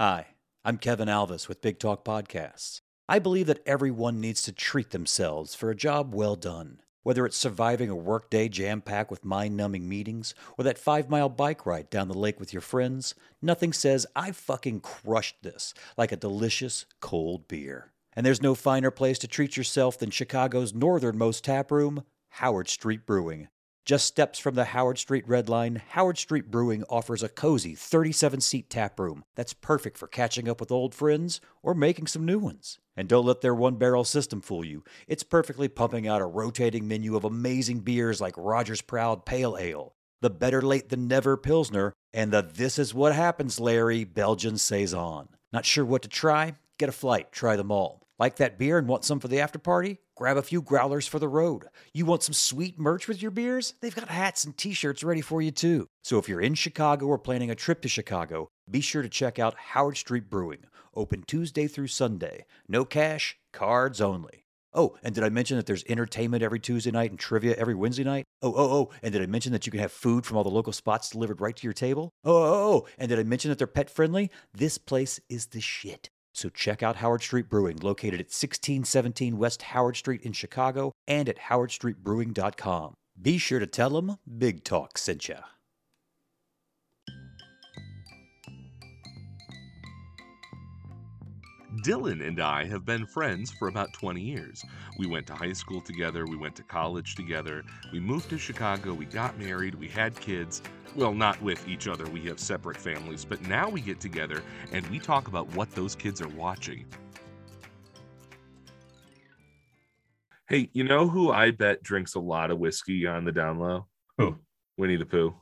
Hi, I'm Kevin Alvis with Big Talk Podcasts. I believe that everyone needs to treat themselves for a job well done. Whether it's surviving a workday jam packed with mind numbing meetings or that five mile bike ride down the lake with your friends, nothing says, I fucking crushed this like a delicious cold beer. And there's no finer place to treat yourself than Chicago's northernmost tap room, Howard Street Brewing. Just steps from the Howard Street Red Line, Howard Street Brewing offers a cozy 37 seat tap room that's perfect for catching up with old friends or making some new ones. And don't let their one barrel system fool you. It's perfectly pumping out a rotating menu of amazing beers like Roger's Proud Pale Ale, the Better Late Than Never Pilsner, and the This Is What Happens Larry Belgian Saison. Not sure what to try? Get a flight, try them all. Like that beer and want some for the after party? Grab a few growlers for the road. You want some sweet merch with your beers? They've got hats and t shirts ready for you too. So if you're in Chicago or planning a trip to Chicago, be sure to check out Howard Street Brewing, open Tuesday through Sunday. No cash, cards only. Oh, and did I mention that there's entertainment every Tuesday night and trivia every Wednesday night? Oh, oh, oh, and did I mention that you can have food from all the local spots delivered right to your table? Oh, oh, oh, and did I mention that they're pet friendly? This place is the shit. So check out Howard Street Brewing, located at 1617 West Howard Street in Chicago and at howardstreetbrewing.com. Be sure to tell them Big Talk sent ya. Dylan and I have been friends for about 20 years. We went to high school together, we went to college together, we moved to Chicago, we got married, we had kids. Well, not with each other, we have separate families, but now we get together and we talk about what those kids are watching. Hey, you know who I bet drinks a lot of whiskey on the down low? Who? Winnie the Pooh.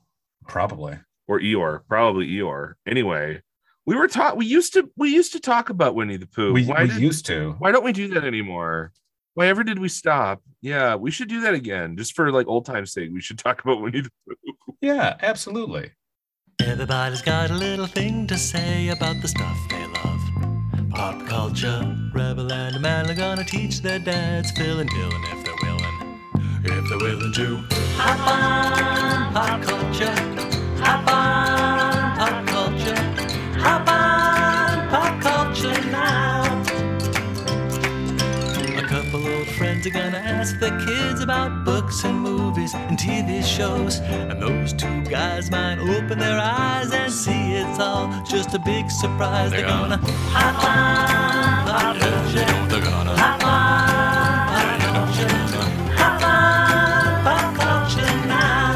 Probably. Or Eeyore. Probably Eeyore. Anyway, we were taught we used to we used to talk about Winnie the Pooh. We, Why we did- used to. why don't we do that anymore? Why ever did we stop? Yeah, we should do that again, just for like old time's sake. We should talk about Winnie the Pooh. Yeah, absolutely. Everybody's got a little thing to say about the stuff they love. Pop culture, Rebel and a Man are gonna teach their dads, Phil and Dylan, if they're willing. If they're willing to. Hop on, pop culture. Hop on, are gonna ask the kids about books and movies and TV shows. And those two guys might open their eyes and see it's all just a big surprise. They're gonna. They're gonna hop on, pop culture. Hop on, pop culture now.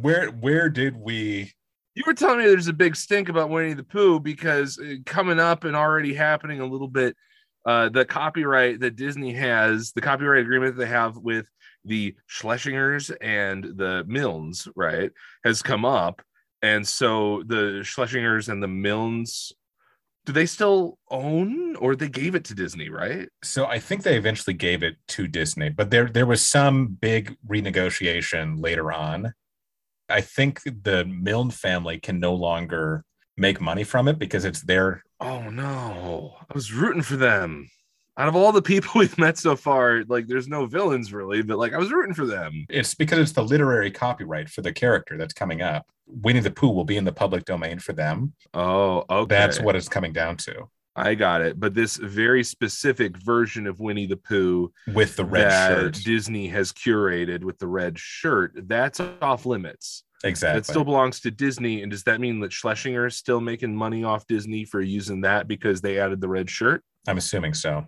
Where where did we You were telling me there's a big stink about Winnie the Pooh because uh, coming up and already happening a little bit, uh, the copyright that Disney has, the copyright agreement they have with the Schlesingers and the Milnes, right, has come up. And so the Schlesingers and the Milnes, do they still own or they gave it to Disney, right? so I think they eventually gave it to Disney, but there there was some big renegotiation later on. I think the Milne family can no longer make money from it because it's their Oh no, I was rooting for them. Out of all the people we've met so far, like there's no villains really, but like I was rooting for them. it's because it's the literary copyright for the character that's coming up. Winnie the Pooh will be in the public domain for them. Oh, okay. That's what it's coming down to I got it. But this very specific version of Winnie the Pooh with the red that shirt. Disney has curated with the red shirt, that's off limits. Exactly. It still belongs to Disney. And does that mean that Schlesinger is still making money off Disney for using that because they added the red shirt? I'm assuming so.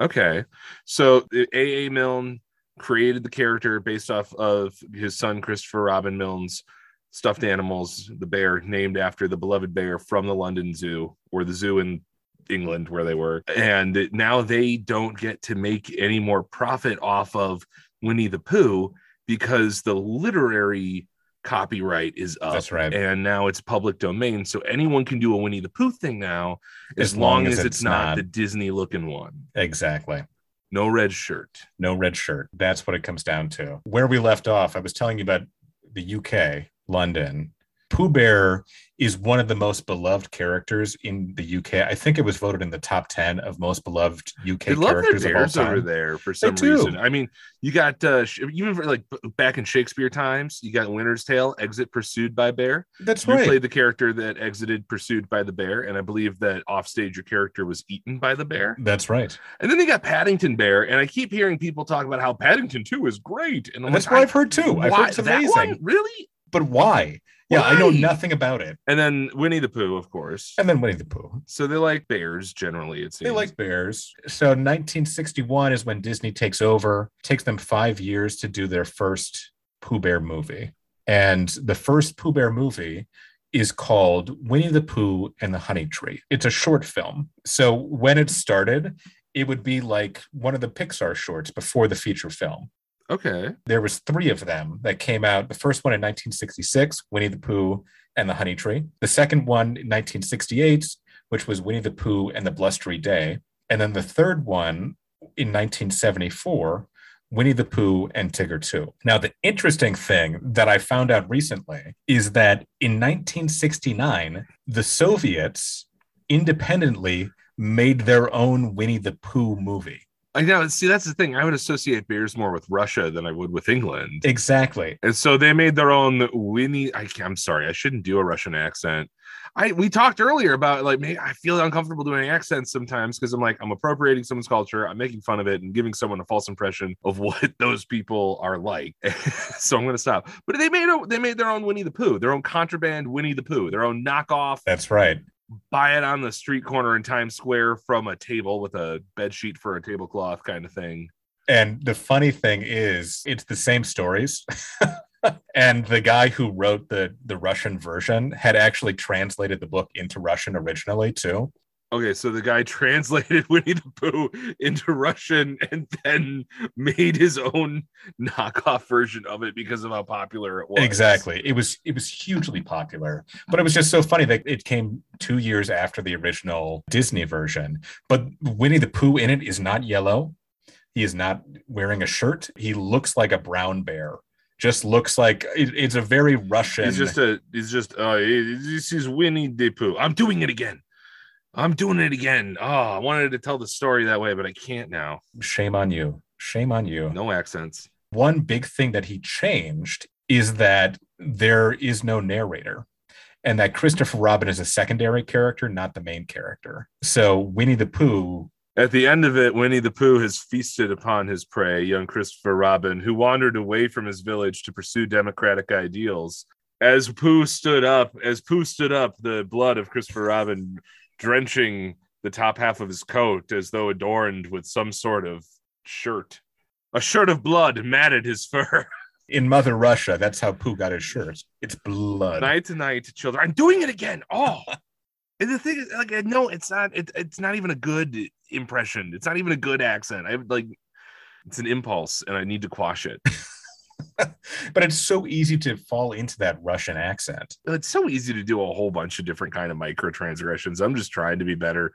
Okay. So uh, A.A. Milne created the character based off of his son Christopher Robin Milne's stuffed animals, the bear named after the beloved bear from the London Zoo or the zoo in England where they were. And now they don't get to make any more profit off of Winnie the Pooh because the literary copyright is up. That's right. And now it's public domain. So anyone can do a Winnie the Pooh thing now as, long, as, it's, not, not- the Disney looking one. Exactly. No red shirt. No red shirt. That's what it comes down to. Where we left off, I was telling you about the UK, London, Pooh Bear is one of the most beloved characters in the UK. I think it was voted in the top 10 of most beloved UK They characters of all bears over time. there for some reason. I mean, you got uh, even for like back in Shakespeare times, you got Winter's Tale, exit pursued by bear. That's right. You right. played the character that exited pursued by the bear, and I believe that offstage your character was eaten by the bear. That's right. And then they got Paddington Bear, and I keep hearing people talk about how Paddington 2 is great. And that's what I've heard too. I've heard it's amazing. one? Really? But why? Yeah, I know nothing about it. And then Winnie the Pooh, of course. And then Winnie the Pooh. So they like bears generally, it seems. They like bears. So 1961 is when Disney takes over. takes them five years to do their first Pooh Bear movie. And the first Pooh Bear movie is called Winnie the Pooh and the Honey Tree. It's a short film. So when it started, it would be like one of the Pixar shorts before the feature film. Okay. There was three of them that came out. The first one in 1966, Winnie the Pooh and the Honey Tree. The second one in 1968, which was Winnie the Pooh and the Blustery Day. And then the third one in 1974, Winnie the Pooh and Tigger Too. Now, the interesting thing that I found out recently is that in 1969, the Soviets independently made their own Winnie the Pooh movie. I know. See, that's the thing. I would associate bears more with Russia than I would with England. Exactly. And so they made their own Winnie. I, I'm sorry, I shouldn't do a Russian accent. I we talked earlier about like me. I feel uncomfortable doing accents sometimes because I'm like I'm appropriating someone's culture, I'm making fun of it, and giving someone a false impression of what those people are like. so I'm gonna stop. But they made a, they made their own Winnie the Pooh, their own contraband Winnie the Pooh, their own knockoff. That's right. Buy it on the street corner in Times Square from a table with a bed sheet for a tablecloth kind of thing. And the funny thing is, it's the same stories. and the guy who wrote the the Russian version had actually translated the book into Russian originally too. Okay, so the guy translated Winnie the Pooh into Russian and then made his own knockoff version of it because of how popular it was. Exactly. It was it was hugely popular, but it was just so funny that it came two years after the original Disney version. But Winnie the Pooh in it is not yellow. He is not wearing a shirt. He looks like a brown bear. Just looks like it- it's a very Russian. He's just a he's just uh this is Winnie the Pooh. I'm doing it again. I'm doing it again. Oh, I wanted to tell the story that way, but I can't now. shame on you. Shame on you. No accents. one big thing that he changed is that there is no narrator and that Christopher Robin is a secondary character, not the main character. So Winnie the Pooh, At the end of it, Winnie the Pooh has feasted upon his prey, young Christopher Robin, who wandered away from his village to pursue democratic ideals. As Pooh stood up, as Pooh stood up, the blood of Christopher Robin drenching the top half of his coat as though adorned with some sort of shirt. A shirt of blood matted his fur. in Mother Russia, that's how Pooh got his shirt. It's blood. night to night, children. I'm doing it again. Oh, and the thing is, like, no, it's not. It, it's not even a good impression. It's not even a good accent. I like, it's an impulse, and I need to quash it. but it's so easy to fall into that Russian accent. It's so easy to do a whole bunch of different kind of microtransgressions. I'm just trying to be better.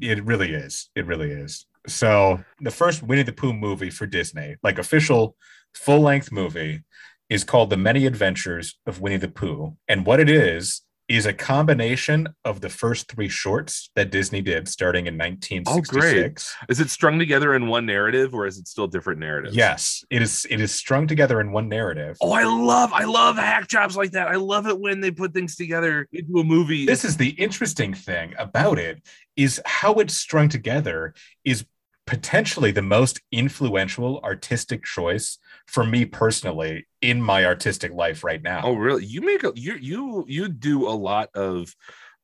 It really is. It really is. So the first Winnie the Pooh movie for Disney, like official full length movie, is called The Many Adventures of Winnie the Pooh. And what it is, is a combination of the first three shorts that Disney did starting in 1966. Oh, great. Is it strung together in one narrative, or is it still different narratives? Yes, it is it is strung together in one narrative. Oh, I love, I love hack jobs like that. I love it when they put things together into a movie. This is the interesting thing about it is how it's strung together is potentially the most influential artistic choice for me personally in my artistic life right now. Oh, really? You make a you you you do a lot of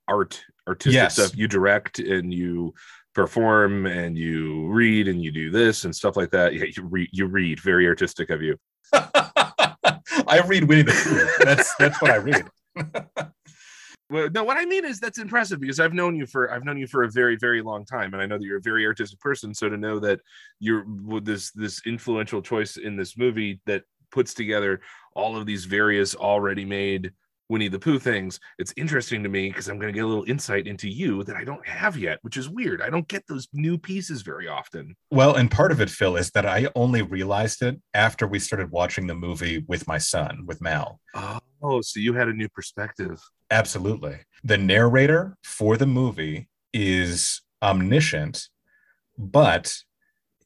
art artistic Yes. stuff. You direct and you perform and you read and you do this and stuff like that. Yeah, you read you read very artistic of you. I read Winnie the Pooh. That's that's what I read. Well, no, what I mean is that's impressive because I've known you for I've known you for a very very long time, and I know that you're a very artistic person. So to know that you're this this influential choice in this movie that puts together all of these various already made Winnie the Pooh things, it's interesting to me because I'm going to get a little insight into you that I don't have yet, which is weird. I don't get those new pieces very often. Well, and part of it, Phil, is that I only realized it after we started watching the movie with my son, with Mal. Oh, so you had a new perspective. Absolutely. The narrator for the movie is omniscient, but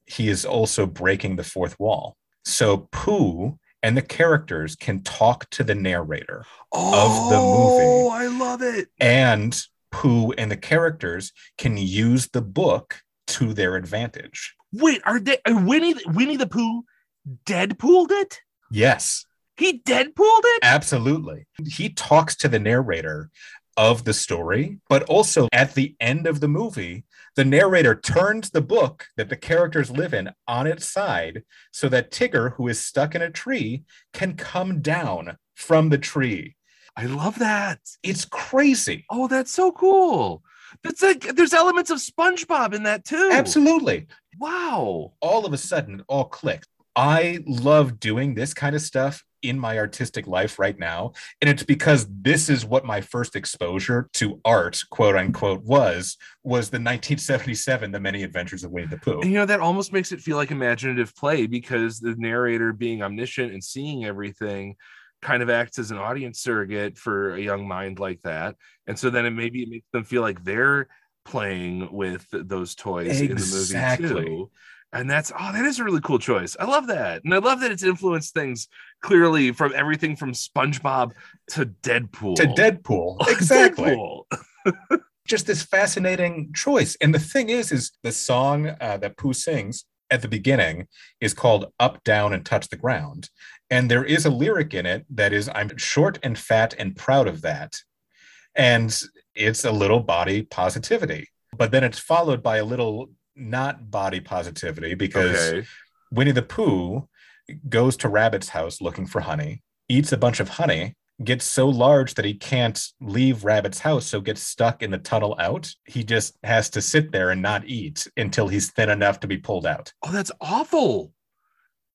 he is also breaking the fourth wall. So Pooh and the characters can talk to the narrator Oh, the movie. Oh, I love it. and Pooh and the characters can use the book to their advantage. Wait, are they are Winnie Winnie the Pooh Deadpooled it? Yes, He Deadpooled it? absolutely. He talks to the narrator of the story, but also at the end of the movie, the narrator turns the book that the characters live in on its side so that Tigger, who is stuck in a tree, can come down from the tree. I love that. It's crazy. Oh, that's so cool. That's like there's elements of SpongeBob in that too. Absolutely. Wow. all of a sudden it all clicked. I love doing this kind of stuff in my artistic life right now. And it's because this is what my first exposure to art, quote unquote, was, was the 1977 The Many Adventures of Winnie the Pooh. And, you know, that almost makes it feel like imaginative play because the narrator being omniscient and seeing everything kind of acts as an audience surrogate for a young mind like that. And so then it maybe it makes them feel like they're playing with those toys in the movie too. And that's oh, that is a really cool choice. I love that. And I love that it's influenced things clearly from everything from SpongeBob to Deadpool. To Deadpool. Exactly. Deadpool. Just this fascinating choice. And the thing is, is the song uh, that Pooh sings at the beginning is called Up, Down, and Touch the Ground. And there is a lyric in it that is, I'm short and fat and proud of that. And it's a little body positivity. But then it's followed by a little not body positivity because Okay. Winnie the Pooh goes to Rabbit's house looking for honey, eats a bunch of honey, gets so large that he can't leave Rabbit's house, so gets stuck in the tunnel out. He just has to sit there and not eat until he's thin enough to be pulled out. Oh, that's awful.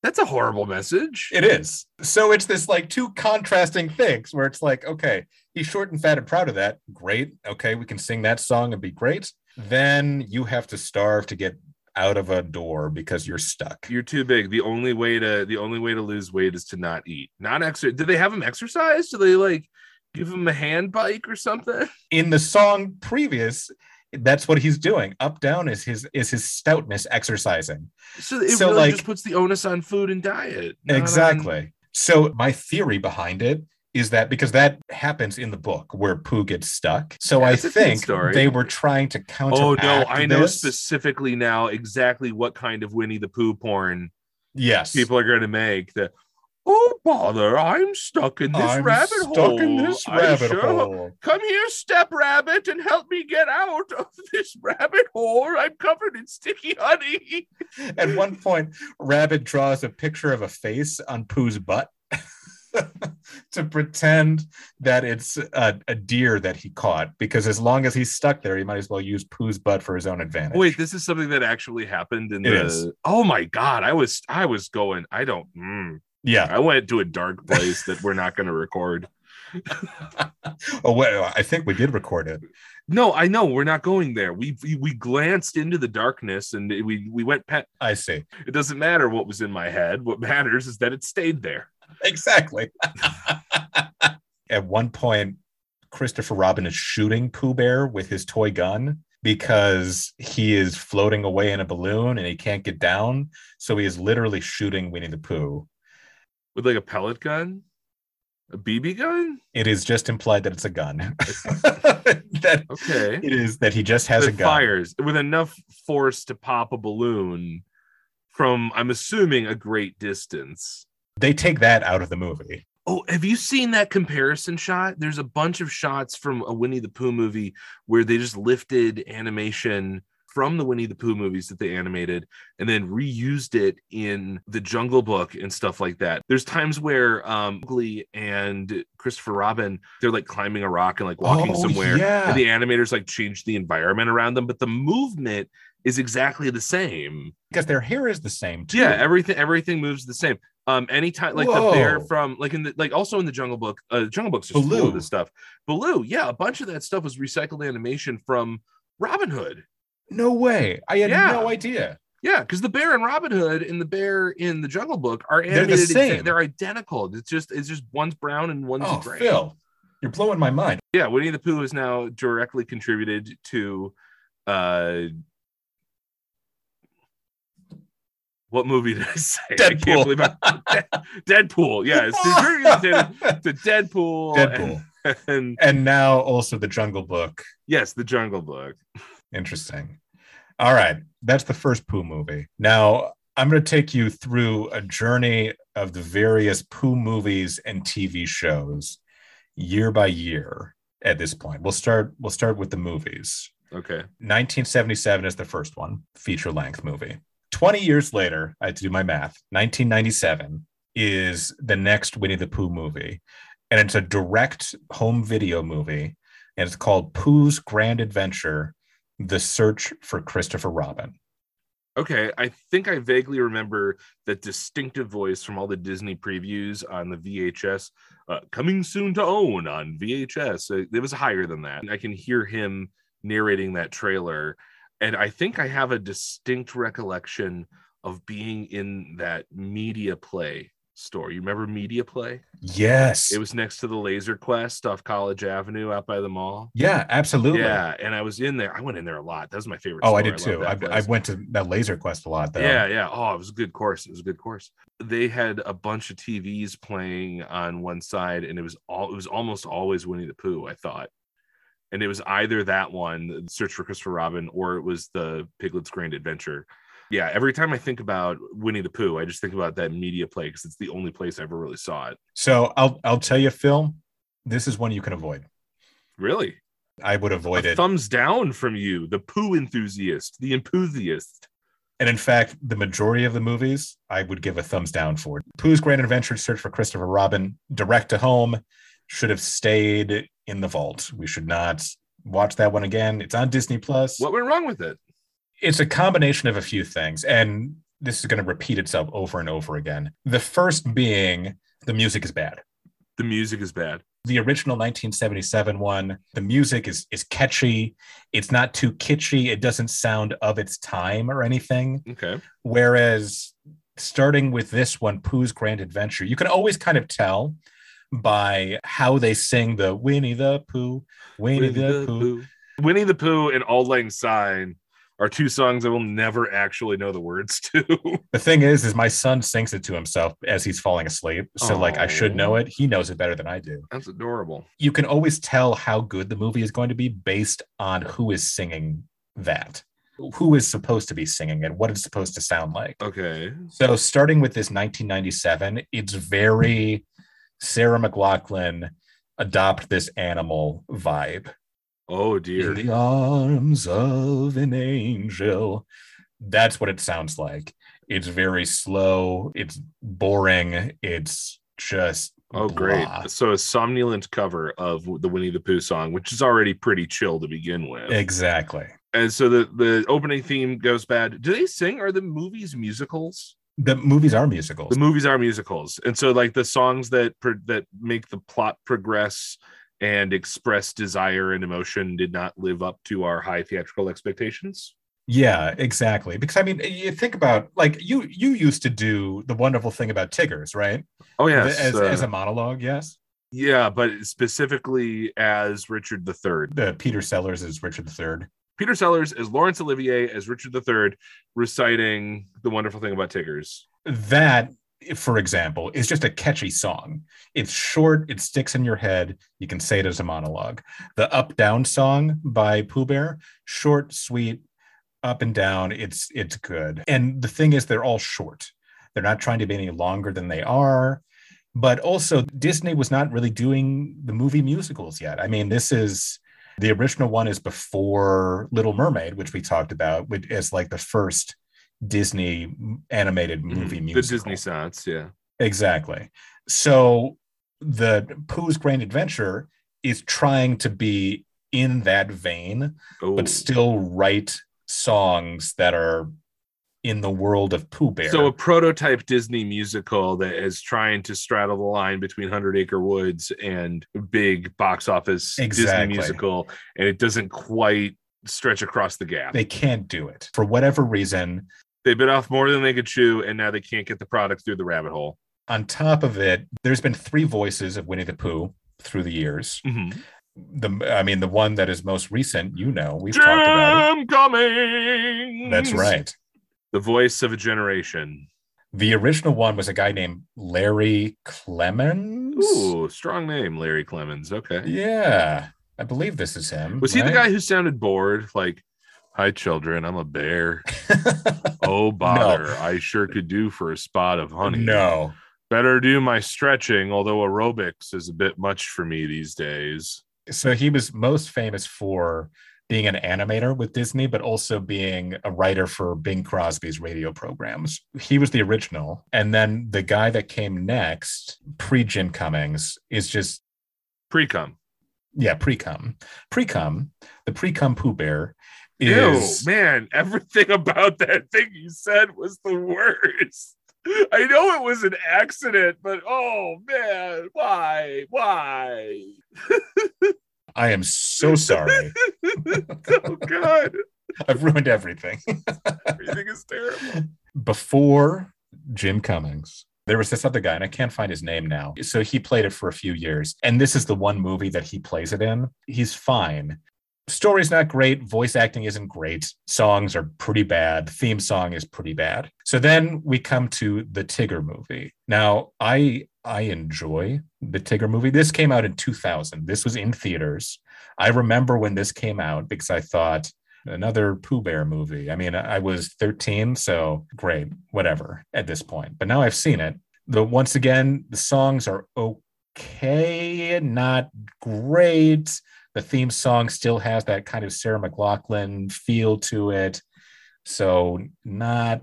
That's a horrible message. It is. So it's this like two contrasting things where it's like, okay, he's short and fat and proud of that. Great. Okay, we can sing that song and be great. Then you have to starve to get out of a door because you're stuck. You're too big. The only way to the only way to lose weight is to not eat. Not exercise. Did they have him exercise? Do they like give him a hand bike or something? in the song previous that's what he's doing up down is his is his stoutness exercising So it So, really like- just puts the onus on food and diet. not on- exactly so my theory behind it is that because that happens in the book where Pooh gets stuck so i it's a good think they were trying to counteract Oh no, I know this. specifically now exactly what kind of Winnie the Pooh porn yes people are going to make. The oh bother, I'm stuck in this I'm rabbit stuck hole. in this rabbit sure hole Come here, step rabbit, and help me get out of this rabbit hole. I'm covered in sticky honey. at one point rabbit draws a picture of a face on Pooh's butt to pretend that it's a, a deer that he caught because as long as he's stuck there he might as well use Pooh's butt for his own advantage Wait, this is something that actually happened in It the. is. Oh my god, I was I was going. I don't. mm. yeah I went to a dark place that we're not going to record. oh well i think we did record it No, I know we're not going there. We we, we glanced into the darkness and we we went. Pet. i see It doesn't matter what was in my head. What matters is that it stayed there. Exactly at one point christopher robin is shooting pooh bear with his toy gun because he is floating away in a balloon and he can't get down so he is literally shooting winnie the pooh with like a pellet gun, a BB gun. it is just implied that it's a gun that Okay. it is that he just has That a gun fires with enough force to pop a balloon from, I'm assuming, a great distance. They take that out of the movie Oh, have you seen that comparison shot? There's a bunch of shots from a Winnie the Pooh movie where they just lifted animation from the Winnie the Pooh movies that they animated and then reused it in the Jungle Book and stuff like that. There's times where um Mowgli and Christopher Robin they're like climbing a rock and like walking Oh, somewhere yeah. and the animators like change the environment around them, but the movement is exactly the same. because their hair is the same too Yeah, everything everything moves the same. Um, anytime like the bear from like in the like also in the Jungle Book, uh, Jungle Book's just full Baloo. of this stuff. Baloo, yeah, a bunch of that stuff was recycled animation from Robin Hood. No way. I had Yeah. no idea. Yeah, because the bear in Robin Hood and the bear in the Jungle Book are They're the animated. same. They're identical. It's just it's just one's brown and one's Oh, gray. Phil, you're blowing my mind. Yeah, Winnie the Pooh is now directly contributed to uh what movie did I say? I can't Deadpool. believe I- Deadpool. Contributed to Deadpool. Deadpool. And, and And now also the Jungle Book. yes, the Jungle Book. Interesting. All right. That's the first Pooh movie. Now I'm going to take you through a journey of the various Pooh movies and TV shows year by year at this point. We'll start we'll start with the movies. Okay. 1977 is the first one, feature length movie. 20 years later, I had to do my math. 1997 is the next Winnie the Pooh movie. And it's a direct home video movie. And it's called Pooh's Grand Adventure The Search for Christopher Robin. Okay, I think I vaguely remember that distinctive voice from all the Disney previews on the VHS. Uh, coming soon to own on VHS. It was higher than that. I can hear him narrating that trailer, and I think I have a distinct recollection of being in that media play store. You remember media play? Yes. It was next to the Laser Quest off College Avenue out by the mall. yeah, absolutely. Yeah, and I was in there. I went in there a lot. That was my favorite. Oh, I did too. that I, I went to that Laser Quest a lot though. Yeah, yeah. Oh, it was a good course. It was a good course. They had a bunch of TVs playing on one side, and it was all it was almost always Winnie the Pooh, I thought. And it was either that one, Search for Christopher Robin, or it was the Piglet's Grand Adventure. Yeah, every time I think about Winnie the Pooh, I just think about that media play because it's the only place I ever really saw it. So I'll I'll tell you, Phil, this is one you can avoid. Really? I would avoid A it. thumbs down from you, the Pooh enthusiast, the enthusiast. And in fact, the majority of the movies I would give a thumbs down for. Pooh's Grand Adventure Search for Christopher Robin, direct to home, should have stayed in the vault. We should not watch that one again. It's on Disney Plus. What went wrong with it? It's a combination of a few things, and this is going to repeat itself over and over again. The first being the music is bad. The music is bad. The original 1977 one, the music is is catchy. It's not too kitschy. It doesn't sound of its time or anything. Okay. Whereas starting with this one, Pooh's Grand Adventure, you can always kind of tell by how they sing the Winnie the Pooh, Winnie, the, Pooh. Winnie the Pooh and Auld Lang Syne are two songs I will never actually know the words to. The thing is, is my son sings it to himself as he's falling asleep. So like I should know it. He knows it better than I do. That's adorable. You can always tell how good the movie is going to be based on who is singing that. Who is supposed to be singing it, what it's supposed to sound like. Okay. So starting with this 1997, it's very Sarah McLachlan adopt this animal vibe. Oh dear. In the arms of an angel. That's what it sounds like. It's very slow. It's boring. It's just Oh great. So a somnolent cover of the Winnie the Pooh song, which is already pretty chill to begin with. Exactly. And so the the opening theme goes bad. Do they sing? Are the movies musicals? The movies are musicals. The movies are musicals, and so like the songs that pro- that make the plot progress and express desire and emotion did not live up to our high theatrical expectations. Yeah, exactly. Because I mean, you think about like you you used to do the wonderful thing about Tiggers, right? Oh yeah, as, uh, as a monologue, yes. yeah, but specifically as Richard III. The Peter Sellers is Richard III. Peter Sellers as Laurence Olivier as Richard III, reciting the wonderful thing about Tiggers. That, for example, is just a catchy song. It's short, it sticks in your head. You can say it as a monologue. The Up Down song by Pooh Bear, short, sweet, up and down. It's it's good. And the thing is, they're all short. They're not trying to be any longer than they are. But also, Disney was not really doing the movie musicals yet. I mean, this is the original one is before Little Mermaid, which we talked about, which is like the first Disney animated movie Mhm. The. Disney Sons, yeah. Exactly. So the Pooh's Grand Adventure is trying to be in that vein, Oh, but still write songs that are in the world of Pooh Bear. So a prototype Disney musical that is trying to straddle the line between Hundred Acre Woods and big box office Exactly. Disney musical, and it doesn't quite stretch across the gap. they can't do it for whatever reason. they bit off more than they could chew, and now they can't get the product through the rabbit hole. On top of it, there's been three voices of Winnie the Pooh through the years. Mm-hmm. The I mean, the one that is most recent, you know, we've talked about Jim Cummings. it. That's right. The voice of a generation. The original one was a guy named Larry Clemmons. Ooh, strong name, Larry Clemmons. Okay. Yeah, I believe this is him. Was he the guy who sounded bored? Like, hi, children, I'm a bear. Oh, bother. I sure could do for a spot of honey. no. Better do my stretching, although aerobics is a bit much for me these days. So he was most famous for being an animator with Disney, but also being a writer for Bing Crosby's radio programs. He was the original. And then the guy that came next, pre Jim Cummings, is just, Pre cum. yeah, pre cum. Pre cum, the pre cum Pooh Bear Ew, man, everything about that thing you said was the worst. I know it was an accident, but oh man, why? Why? I am so sorry. oh god, I've ruined everything. everything is terrible. before Jim Cummings, there was this other guy, and I can't find his name now. So he played it for a few years. And this is the one movie that he plays it in. He's fine. Story's not great. Voice acting isn't great. Songs are pretty bad. Theme song is pretty bad. So then we come to the Tigger movie. Now, I I enjoy the Tigger movie. This came out in 2000. This was in theaters. I remember when this came out because I thought another Pooh Bear movie. I mean, I was 13, so great, whatever at this point. But now I've seen it. The once again, the songs are okay, not great. The theme song still has that kind of Sarah McLachlan feel to it. So not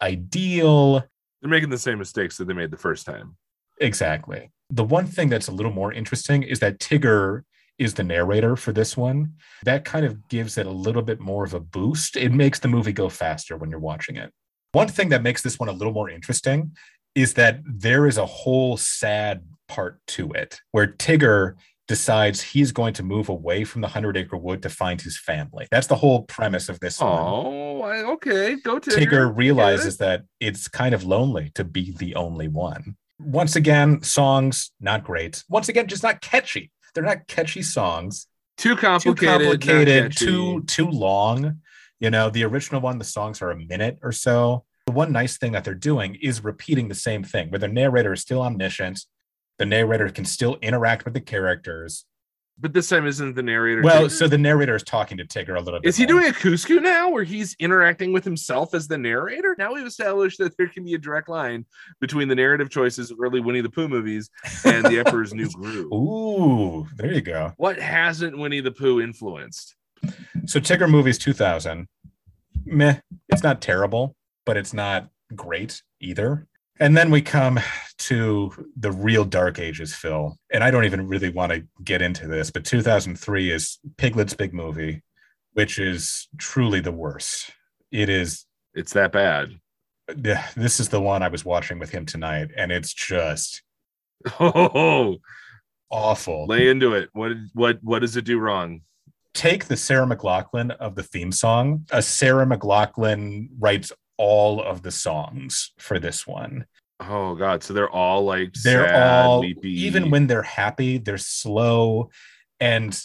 ideal. They're making the same mistakes that they made the first time. Exactly. The one thing that's a little more interesting is that Tigger is the narrator for this one. That kind of gives it a little bit more of a boost. It makes the movie go faster when you're watching it. One thing that makes this one a little more interesting is that there is a whole sad part to it where Tigger decides he's going to move away from the Hundred Acre Wood to find his family. That's the whole premise of this one. Oh, I- okay. Go Tigger. Tigger realizes that it's kind of lonely to be the only one. Once again, songs not great. Once again, just not catchy. They're not catchy songs. Too Too complicated. not complicated, too too long. You know, the original one, the songs are a minute or so. The one nice thing that they're doing is repeating the same thing, where the narrator is still omniscient. The narrator can still interact with the characters. But this time isn't the narrator. Well, Tigger? so the narrator is talking to Tigger a little bit. Is he more. doing a Kuzco now where he's interacting with himself as the narrator? Now we've established that there can be a direct line between the narrative choices of early Winnie the Pooh movies and the Emperor's New Groove. Ooh, there you go. What hasn't Winnie the Pooh influenced? So Tigger movies 2000. Meh. It's not terrible, but it's not great either. And then we come to the real dark ages, Phil. And I don't even really want to get into this, but 2003 is Piglet's big movie, which is truly the worst. It is. It's that bad. This is the one I was watching with him tonight, and it's just Oh, awful. lay into it. What what what does it do wrong? take the Sarah McLachlan of the theme song. A Sarah McLachlan writes all of the songs for this one. Oh God! So they're all like They're sad, all weepy, even when they're happy, they're slow. And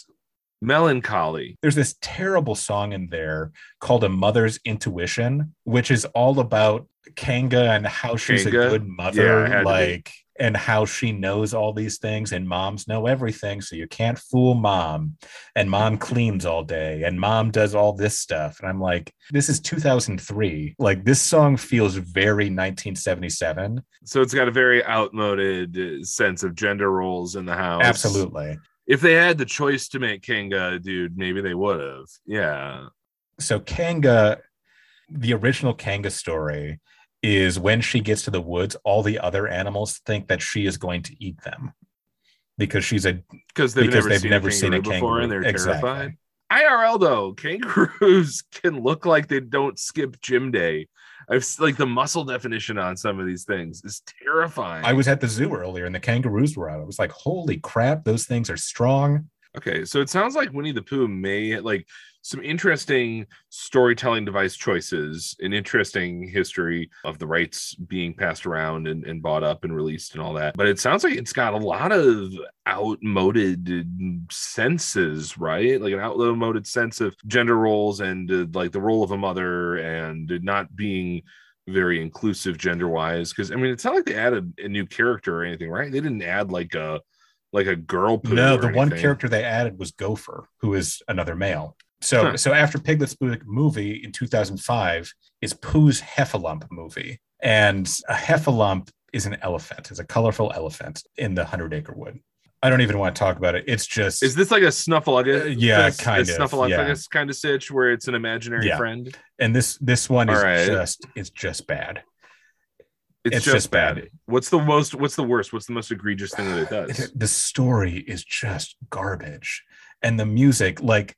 melancholy. there's this terrible song in there called A Mother's Intuition, which is all about Kanga and how she's Kanga? a good Yeah, mother, to like and how she knows all these things, and moms know everything, so you can't fool mom. And mom cleans all day, and mom does all this stuff. And I'm like, this is 2003. Like this song feels very 1977. So it's got a very outmoded uh, sense of gender roles in the house. Absolutely. If they had the choice to make Kanga dude, maybe they would have. Yeah. so Kanga, the original Kanga story is when she gets to the woods, all the other animals think that she is going to eat them because she's a Because they've because never they've seen never a seen a kangaroo before and they're Exactly. terrified. IRL though, kangaroos can look like they don't skip gym day. I've like the muscle definition on some of these things is terrifying. I was at the zoo earlier and the kangaroos were out. I was like, holy crap, those things are strong. Okay, so it sounds like Winnie the Pooh may like some interesting storytelling device choices, an interesting history of the rights being passed around and, and bought up and released and all that. But it sounds like it's got a lot of outmoded senses, right? Like an outmoded sense of gender roles and uh, like the role of a mother and not being very inclusive gender wise. Because I mean, it's not like they added a new character or anything, right? They didn't add like a like a girl No, the one character they added was Gopher, who is another male. So, Huh. so after Piglet's movie in 2005 is Pooh's Heffalump movie, and a Heffalump is an elephant, is a colorful elephant in the Hundred Acre Wood. I don't even want to talk about it. It's just Is this like a snuffleupagus? Uh, yeah, this- kind a of, Snuffleupagus kind of stitch where it's an imaginary Yeah. friend. and this this one is All right. just it's just bad. It's, It's just, just bad. bad. What's the most? What's the worst? What's the most egregious thing that it does? the story is just garbage and the music like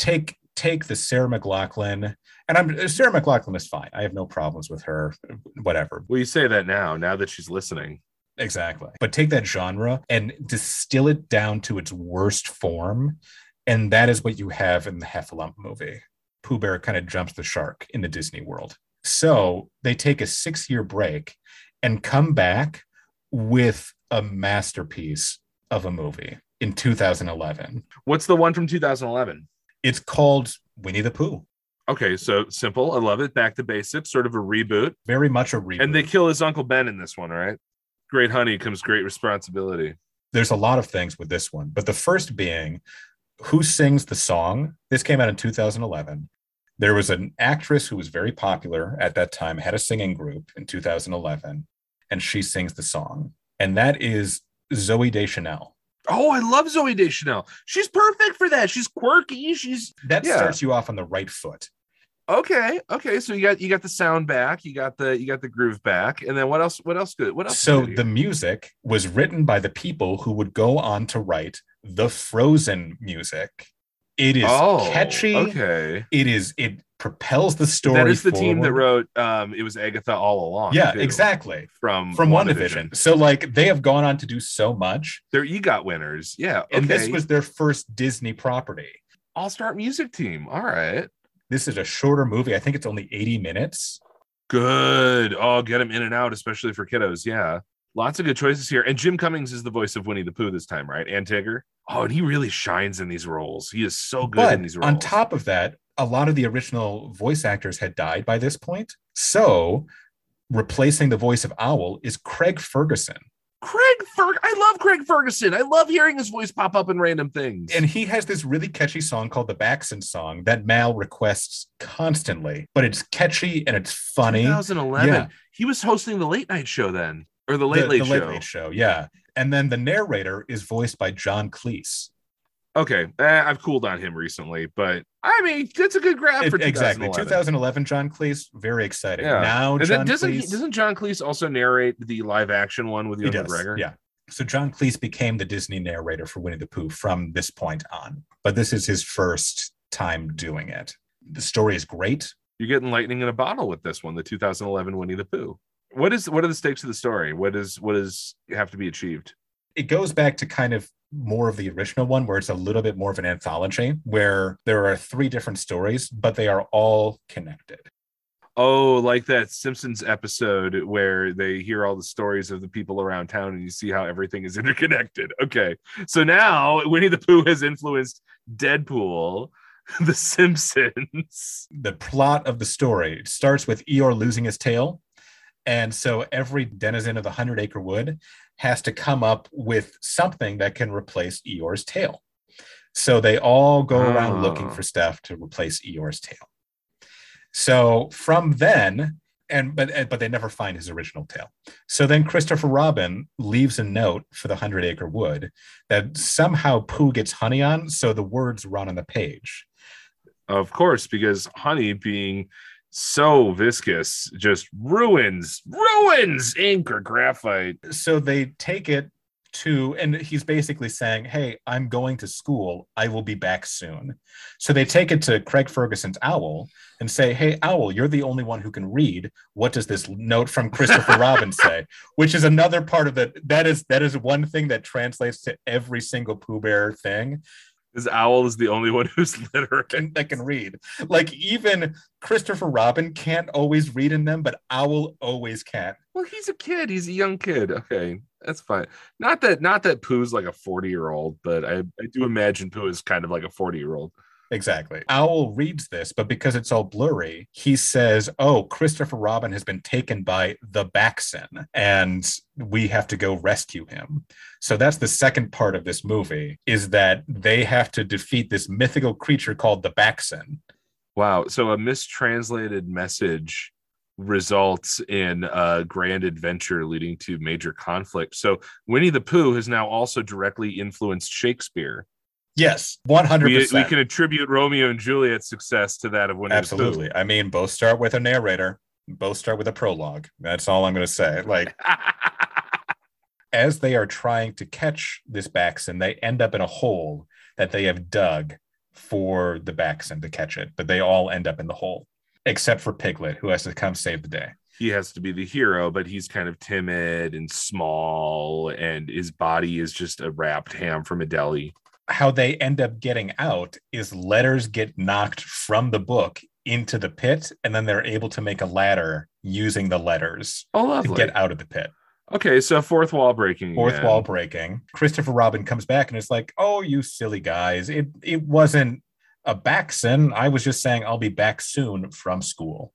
take take the sarah mclachlan and i'm sarah mclachlan is fine. I have no problems with her whatever. Well, you say that now. Now that she's listening, exactly. But take that genre and distill it down to its worst form and that is what you have in the heffalump movie. Pooh bear kind of jumps the shark in the disney world. So they take a six year break and come back with a masterpiece of a movie in 2011 what's the one from 2011? It's called Winnie the Pooh. Okay, so simple. I love it. Back to basics, sort of a reboot. Very much a reboot. And they kill his uncle Ben in this one, all right? Great honey comes great responsibility. There's a lot of things with this one, but the first being who sings the song. This came out in 2011. There was an actress who was very popular at that time, had a singing group in 2011, and she sings the song. And that is Zooey Deschanel. Oh, I love Zooey Deschanel. She's perfect for that. She's quirky. She's That Yeah. starts you off on the right foot. okay. Okay, so you got you got the sound back, you got the you got the groove back, and then what else? What else good? What else? So the music was written by the people who would go on to write the Frozen music. It is oh, catchy. Okay, It is. It propels the story. that is the team that wrote. Um, it was Agatha all along. Yeah, too, exactly. From From one division. So like they have gone on to do so much, They're EGOT winners. Yeah, and this was their first Disney property. All Star Music Team. All right, This is a shorter movie. I think it's only 80 minutes. good. Oh, get them in and out, especially for kiddos. Yeah, lots of good choices here. And Jim Cummings is the voice of Winnie the Pooh this time, right? And Tigger. Oh, and he really shines in these roles. He is so good in But these roles. on top of that, a lot of the original voice actors had died by this point. So replacing the voice of Owl is Craig Ferguson. Craig Ferg. I love Craig Ferguson. I love hearing his voice pop up in random things. And he has this really catchy song called the Backson song that Mal requests constantly, but it's catchy and it's funny. 2011. Yeah. He was hosting the late night show then, or the late the, late the show. Late Late Show, yeah. And then the narrator is voiced by John Cleese. Okay, eh, I've cooled on him recently, but I mean, that's a good grab for It- exactly. 2011. 2011, John Cleese, very exciting. Yeah. Now, And John doesn't Cleese, doesn't John Cleese also narrate the live action one with he Ewan McGregor? yeah. So John Cleese became the Disney narrator for Winnie the Pooh from this point on, but this is his first time doing it. The story is great. You're getting lightning in a bottle with this one, the 2011 Winnie the Pooh. What is what are the stakes of the story? What is what does have to be achieved? it goes back to kind of more of the original one where it's a little bit more of an anthology where there are three different stories but they are all connected Oh, like that Simpsons episode where they hear all the stories of the people around town and you see how everything is interconnected. Okay. So now Winnie the Pooh has influenced Deadpool, The Simpsons. the plot of the story starts with eeyore losing his tail and so every denizen of the hundred acre wood has to come up with something that can replace eeyore's tail so they all go around looking Oh. for stuff to replace eeyore's tail so from then and but but they never find his original tail. So then Christopher Robin leaves a note for the Hundred Acre Wood that somehow Pooh gets honey on, so the words run on the page. Of course, because honey being so viscous just ruins, ruins ink or graphite. So they take it to and he's basically saying hey i'm going to school. I will be back soon. So they take it to craig ferguson's owl and say hey owl you're the only one who can read. What does this note from christopher robin say? Which is another part of it that is that is one thing that translates to every single pooh bear thing This owl is the only one who's literate. that can read like even christopher robin can't always read in them but owl always can Well, he's a kid. He's a young kid. Okay, that's fine. Not that not that Pooh's like a 40 year old, but I, I do imagine Pooh is kind of like a 40 year old. Exactly. Owl reads this, but because it's all blurry, he says, Oh, Christopher Robin has been taken by the Backson, and we have to go rescue him. So that's the second part of this movie is that they have to defeat this mythical creature called the Backson. Wow. So a mistranslated message results in a grand adventure leading to major conflict. So Winnie the Pooh has now also directly influenced Shakespeare. Yes, 100%. We, we can attribute Romeo and Juliet's success to that of Winnie Absolutely. the Absolutely. I mean, both start with a narrator, both start with a prologue. That's all I'm going to say. Like, as they are trying to catch this Backson, they end up in a hole that they have dug for the Backson to catch it, but they all end up in the hole, except for Piglet, who has to come save the day. he has to be the hero, but he's kind of timid and small, and his body is just a wrapped ham from a deli. How they end up getting out is letters get knocked from the book into the pit, and then they're able to make a ladder using the letters Oh, to get out of the pit. Okay, so fourth wall breaking. Fourth again. wall breaking. Christopher Robin comes back and it's like, "Oh, you silly guys! It it wasn't a Backson. I was just saying I'll be back soon from school."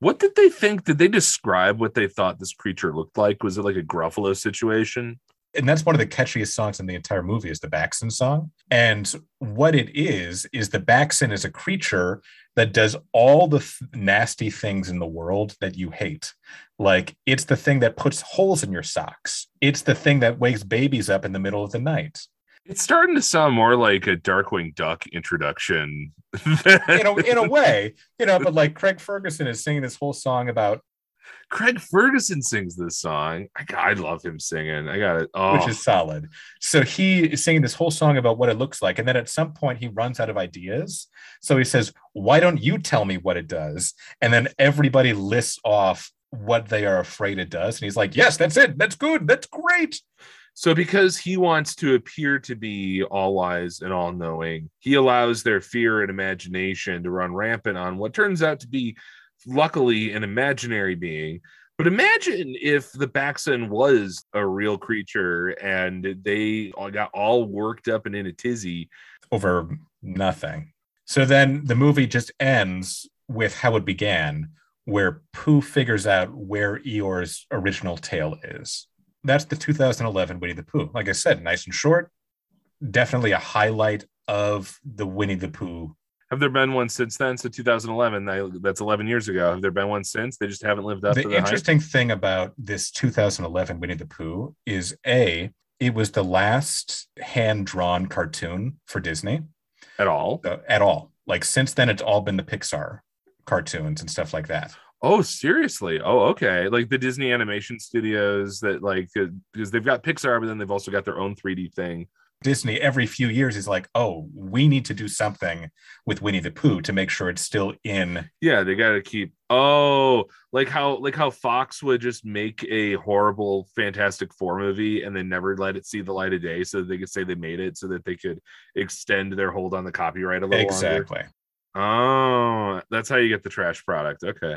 What did they think? Did they describe what they thought this creature looked like? Was it like a Gruffalo situation? And that's one of the catchiest songs in the entire movie is the Backson song. And what it is is the Backson is a creature that does all the th- nasty things in the world that you hate. Like it's the thing that puts holes in your socks. It's the thing that wakes babies up in the middle of the night. It's starting to sound more like a Darkwing Duck introduction. In a, in a way, you know, but like Craig Ferguson is singing this whole song about Craig Ferguson sings this song. I, I love him singing. I got it. Oh, which is oh. solid. So he is singing this whole song about what it looks like. And then at some point he runs out of ideas. So he says, Why don't you tell me what it does? And then everybody lists off what they are afraid it does. And he's like, Yes, that's it. That's good. That's great. So, because he wants to appear to be all wise and all knowing, he allows their fear and imagination to run rampant on what turns out to be, luckily, an imaginary being. But imagine if the Backson was a real creature and they all got all worked up and in a tizzy. Over nothing. So then the movie just ends with how it began, where Pooh figures out where Eeyore's original tail is. That's the 2011 Winnie the Pooh. Like I said, nice and short. Definitely a highlight of the Winnie the Pooh. Have there been one since then? So 2011, I- that's 11 years ago. Have there been one since? They just haven't lived up to The the hype. interesting thing about this 2011 Winnie the Pooh is A, it was the last hand drawn cartoon for Disney. at all. uh, at all. Like since then, it's all been the Pixar cartoons and stuff like that. Oh, seriously? Oh, okay. Like the Disney animation studios that like because they've got Pixar, but then they've also got their own 3D thing. Disney every few years is like, oh, we need to do something with Winnie the Pooh to make sure it's still in. Yeah, they got to keep. Oh, like how like how Fox would just make a horrible Fantastic Four movie and then never let it see the light of day, so that they could say they made it, so that they could extend their hold on the copyright a little longer. Exactly. Oh, that's how you get the trash product. Okay.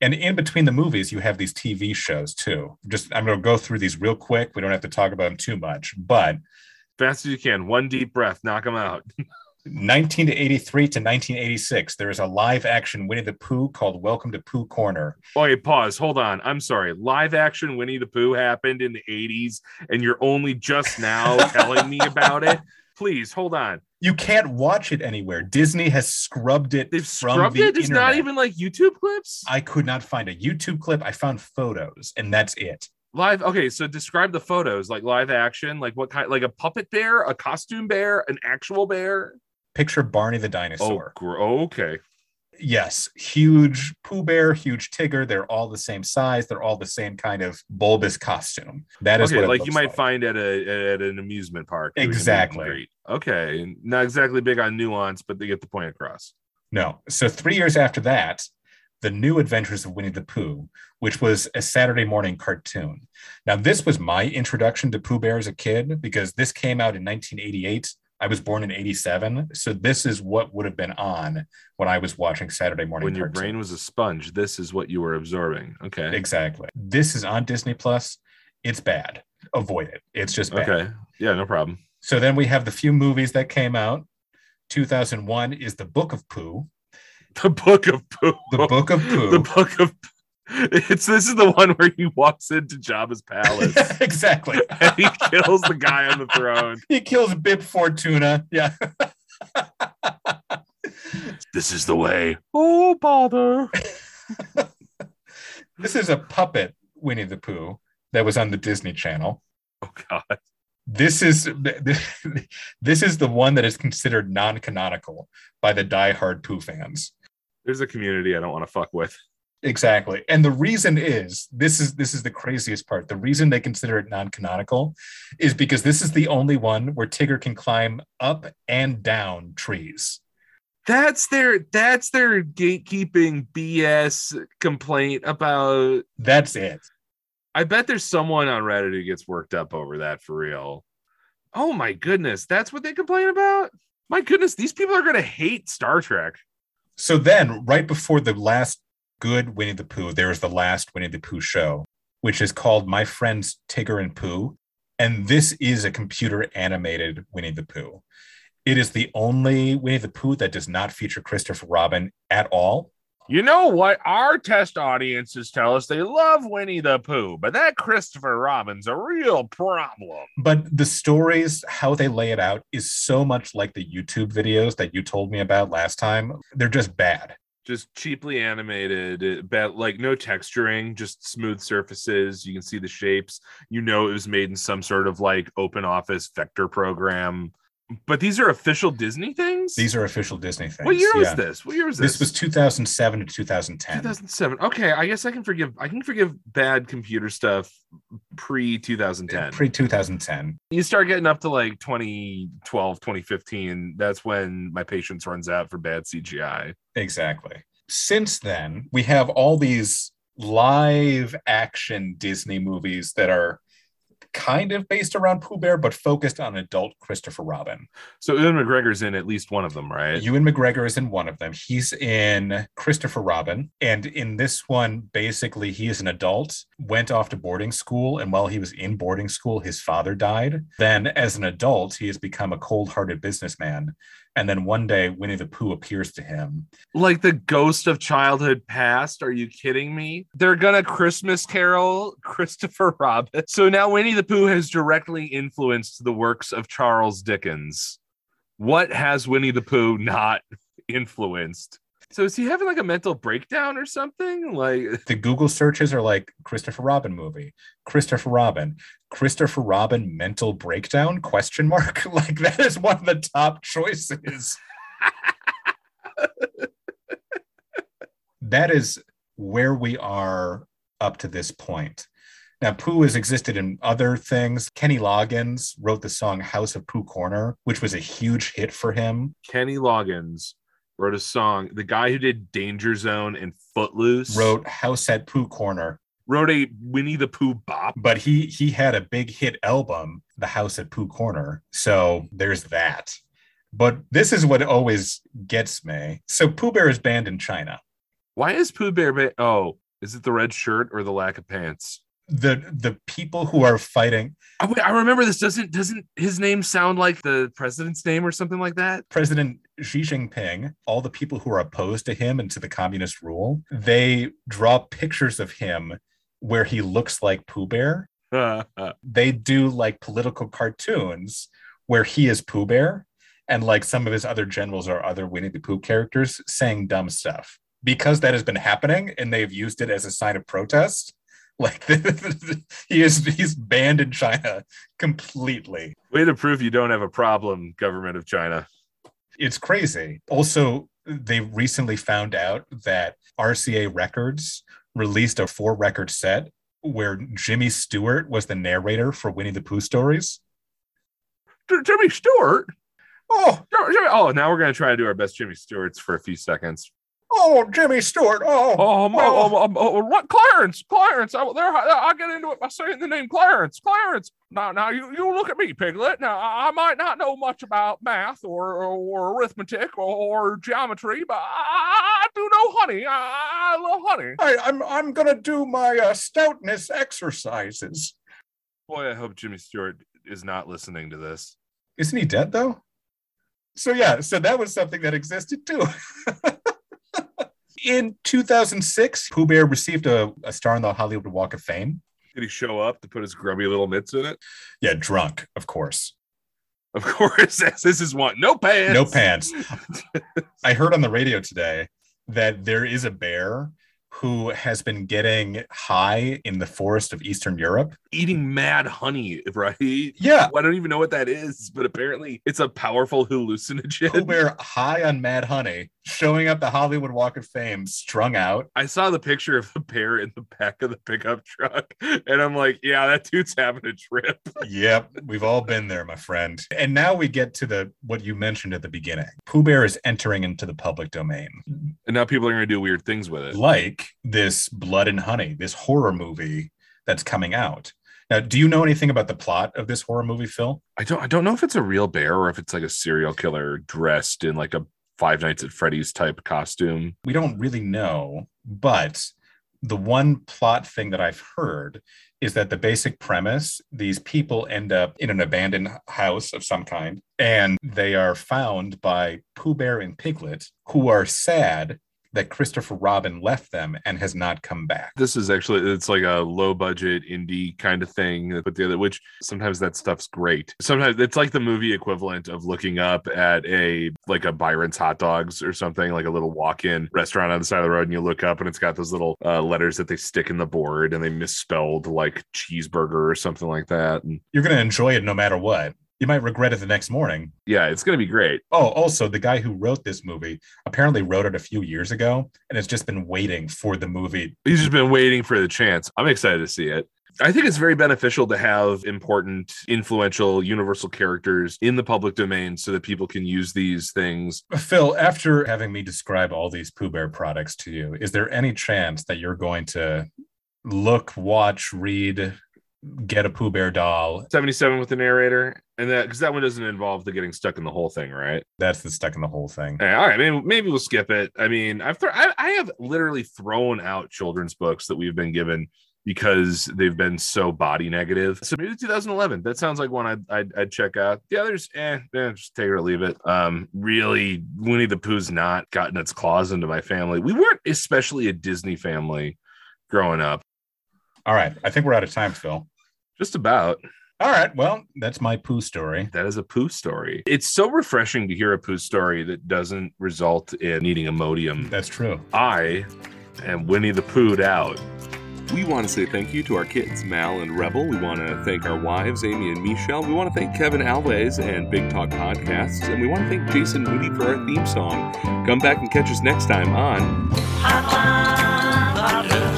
And in between the movies, you have these TV shows too. Just I'm going to go through these real quick. We don't have to talk about them too much, but Fast as you can. One deep breath. Knock them out. 1983 to 1986, there is a live action Winnie the Pooh called Welcome to Pooh Corner. Oh, wait, pause. Hold on. I'm sorry. Live action Winnie the Pooh happened in the 80s, and you're only just now telling me about it. Please hold on. You can't watch it anywhere. Disney has scrubbed it They've from scrubbed the it. It's not even like YouTube clips. I could not find a YouTube clip. I found photos, and that's it. Live. Okay, so describe the photos like live action. Like what kind? Like a puppet bear, a costume bear, an actual bear. Picture Barney the Oh, dinosaur. gr- oh, okay. Yes, huge Pooh Bear, huge Tigger. They're all the same size. They're all the same kind of bulbous costume. That is okay, like you might find at a at an amusement park. doing a meet and Exactly. Okay, not exactly big on nuance, but they get the point across. No. So three years after that, the New Adventures of Winnie the Pooh, which was a Saturday morning cartoon. Now, this was my introduction to Pooh Bear as a kid because this came out in 1988. I was born in 87. So this is what would have been on when I was watching Saturday morning When your brain was a sponge, this is what you were absorbing. Okay. Exactly. This is on Disney Plus. It's bad. Avoid it. It's just bad. Okay. Yeah, no problem. So then we have the few movies that came out. 2001 is The Book of Pooh. The Book of Pooh. The Book of Pooh. The Book of It's this is the one where he walks into Jabba's palace exactly. and he kills the guy on the throne. He kills Bib Fortuna. Yeah. This is the way. Oh bother. This is a puppet Winnie the Pooh that was on the Disney Channel. Oh god. This is this is the one that is considered non-canonical by the die-hard Pooh fans. There's a community I don't want to fuck with. Exactly. And the reason is this is this is the craziest part. The reason they consider it non-canonical is because this is the only one where Tigger can climb up and down trees. That's their that's their gatekeeping BS complaint about That's it. I bet there's someone on Reddit who gets worked up over that for real. Oh my goodness, that's what they complain about? My goodness, these people are gonna hate Star Trek. So then, right before the last good Winnie the Pooh, there was the last Winnie the Pooh show, which is called My Friends Tigger and Pooh. And this is a computer animated Winnie the Pooh. It is the only Winnie the Pooh that does not feature Christopher Robin at all. You know what? Our test audiences tell us they love Winnie the Pooh, but that Christopher Robin's a real problem. But the stories, how they lay it out, is so much like the YouTube videos that you told me about last time. They're just bad. Just cheaply animated, uh, but like no texturing, just smooth surfaces. You can see the shapes. You know it was made in some sort of like open office vector program. But these are official Disney things. These are official Disney things. What year was yeah. this? What year was this? This was 2007 to 2010. 2007. Okay, I guess I can forgive. I can forgive bad computer stuff pre 2010. Uh, pre 2010. you start getting up to like 2012, 2015. That's when my patience runs out for bad CGI. Exactly. Since then, we have all these live action Disney movies that are kind of based around Pooh Bear, but focused on adult Christopher Robin. So Ewan McGregor's in at least one of them, right? Ewan McGregor is in one of them. He's in Christopher Robin. And in this one, basically, he is an adult, went off to boarding school. And while he was in boarding school, his father died. Then, as an adult, he has become a cold hearted businessman. And then one day, Winnie the Pooh appears to him. like the ghost of childhood past. Are you kidding me? They're gonna Christmas Carol Christopher Robin. So now Winnie the Pooh has directly influenced the works of Charles Dickens. What has Winnie the Pooh not influenced? So is he having like a mental breakdown or something? Like The Google searches are like Christopher Robin movie, Christopher Robin, Christopher Robin mental breakdown question mark. Like that is one of the top choices. that is where we are up to this point. Now, Pooh has existed in other things. Kenny Loggins wrote the song House of Pooh Corner, which was a huge hit for him. Kenny Loggins wrote a song. The guy who did Danger Zone and Footloose Wrote House at Pooh Corner, wrote a Winnie the Pooh bop. but he he had a big hit album, The House at Pooh Corner. So there's that. But this is what always gets me. So Pooh Bear is banned in China. Why is Pooh Bear? Ba- oh, is it the red shirt or the lack of pants? The the people who are fighting wait, I remember this. Doesn't doesn't his name sound like the president's name or something like that? President Xi Jinping, all the people who are opposed to him and to the communist rule, they draw pictures of him where he looks like Pooh Bear. They do like political cartoons where he is Pooh Bear and like some of his other generals or other Winnie the Pooh characters saying dumb stuff. Because that has been happening and they've used it as a sign of protest, like he is he's banned in China completely. Way to prove you don't have a problem, government of China. it's crazy. Also, they recently found out that RCA Records released a four record set where Jimmy Stewart was the narrator for Winnie the Pooh stories. Jimmy Stewart. Oh, Oh, now we're gonna try to do our best Jimmy Stewarts for a few seconds. Oh, Jimmy Stewart. Oh, Oh, um, Oh. um, um, um, what Clarence? Clarence. I, there, I get into it by saying the name Clarence. Clarence. Now, now you, you look at me, Piglet. Now, I I might not know much about math or or, arithmetic or, or geometry, but I, I do know honey. I, I love honey. I, I'm I'm gonna do my uh, stoutness exercises. Boy, I hope Jimmy Stewart is not listening to this. Isn't he dead though? So yeah, so that was something that existed too. In 2006, Pooh Bear received a, a star on the Hollywood Walk of Fame. Did he show up to put his grubby little mitts in it? Yeah, drunk, of course. Of course, this is one. No pants. No pants. I heard on the radio today that there is a bear who has been getting high in the forest of Eastern Europe. Eating mad honey, right? Yeah. I don't even know what that is, but apparently it's a powerful hallucinogen. Bear high on mad honey, showing up the Hollywood Walk of Fame, strung out. I saw the picture of the bear in the back of the pickup truck, and I'm like, yeah, that dude's having a trip. Yep, we've all been there, my friend. And now we get to the what you mentioned at the beginning. Pooh Bear is entering into the public domain, And now people are going to do weird things with it. like this Blood and Honey, this horror movie that's coming out. Now, do you know anything about the plot of this horror movie, Phil? I don't, I don't know if it's a real bear or if it's like a serial killer dressed in like a Five Nights at Freddy's type costume. We don't really know, but the one plot thing that I've heard is that the basic premise these people end up in an abandoned house of some kind, and they are found by Pooh Bear and Piglet, who are sad that Christopher Robin left them and has not come back. This is actually it's like a low budget indie kind of thing that put together, which sometimes that stuff's great. Sometimes it's like the movie equivalent of looking up at a like a Byron's hot dogs or something, like a little walk-in restaurant on the side of the road, and you look up and it's got those little uh, letters that they stick in the board and they misspelled like cheeseburger or something like that. And You're going to enjoy it no matter what. You might regret it the next morning. yeah, it's gonna be great. Oh, also, the guy who wrote this movie apparently wrote it a few years ago and has just been waiting for the movie. He's just been waiting for the chance. I'm excited to see it. I think it's very beneficial to have important, influential, universal characters in the public domain so that people can use these things. Phil, after having me describe all these Pooh Bear products to you, is there any chance that you're going to look, watch, read, get a Pooh Bear doll? 77 with the narrator, and that because that one doesn't involve the getting stuck in the whole thing, right? That's the stuck in the whole thing. Eh, all right, maybe, maybe we'll skip it. I mean, I've thro- I, I have literally thrown out children's books that we've been given because they've been so body negative. So maybe 2011. That sounds like one I'd, I'd, I'd check out. The others, eh, eh, just take it or leave it. Um, really, Winnie the Pooh's not gotten its claws into my family. We weren't especially a Disney family growing up. All right. I think we're out of time, Phil. Just about. All right. Well, that's my poo story. That is a poo story. It's so refreshing to hear a poo story that doesn't result in needing Imodium. That's true. I am Winnie the Pooh'd out. We want to say thank you to our kids, Mal and Rebel. We want to thank our wives, Amy and Michelle. We want to thank Kevin Alves and Big Talk Podcasts. And we want to thank Jason Moody for our theme song. Come back and catch us next time on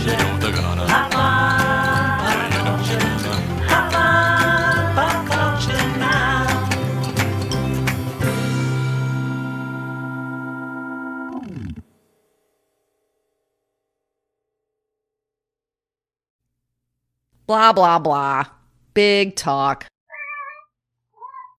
You know Blah, blah, blah. Big talk.